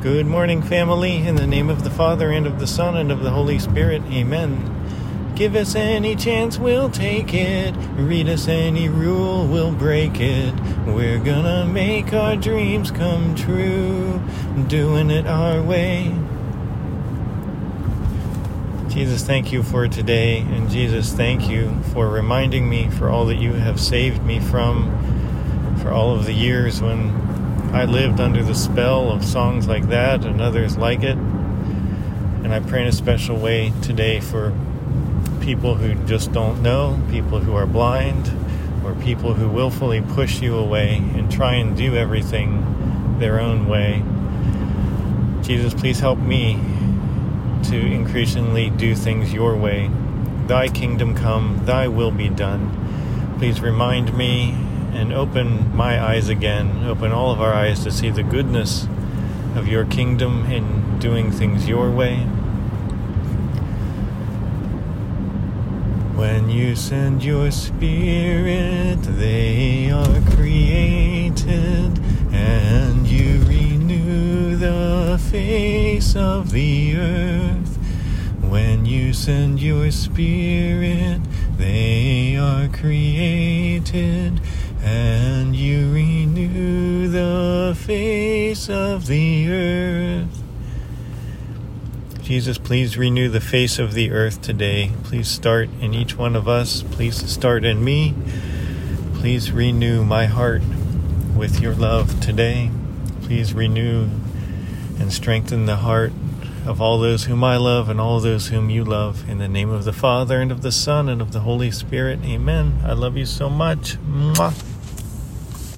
Good morning, family. In the name of the Father, and of the Son, and of the Holy Spirit. Amen. Give us any chance, we'll take it. Read us any rule, we'll break it. We're gonna make our dreams come true, doing it our way. Jesus, thank you for today. And Jesus, thank you for reminding me for all that you have saved me from, for all of the years when I lived under the spell of songs like that and others like it. And I pray in a special way today for people who just don't know, people who are blind, or people who willfully push you away and try and do everything their own way. Jesus, please help me to increasingly do things your way. Thy kingdom come, thy will be done. Please remind me and open my eyes again, open all of our eyes to see the goodness of your kingdom in doing things your way. When you send your spirit, they are created, and you renew the face of the earth. When you send your spirit, they are created and you renew the face of the earth. Jesus, please renew the face of the earth today. Please start in each one of us. Please start in me. Please renew my heart with your love today. Please renew and strengthen the heart of all those whom I love and all those whom you love. In the name of the Father and of the Son and of the Holy Spirit. Amen. I love you so much. Mwah.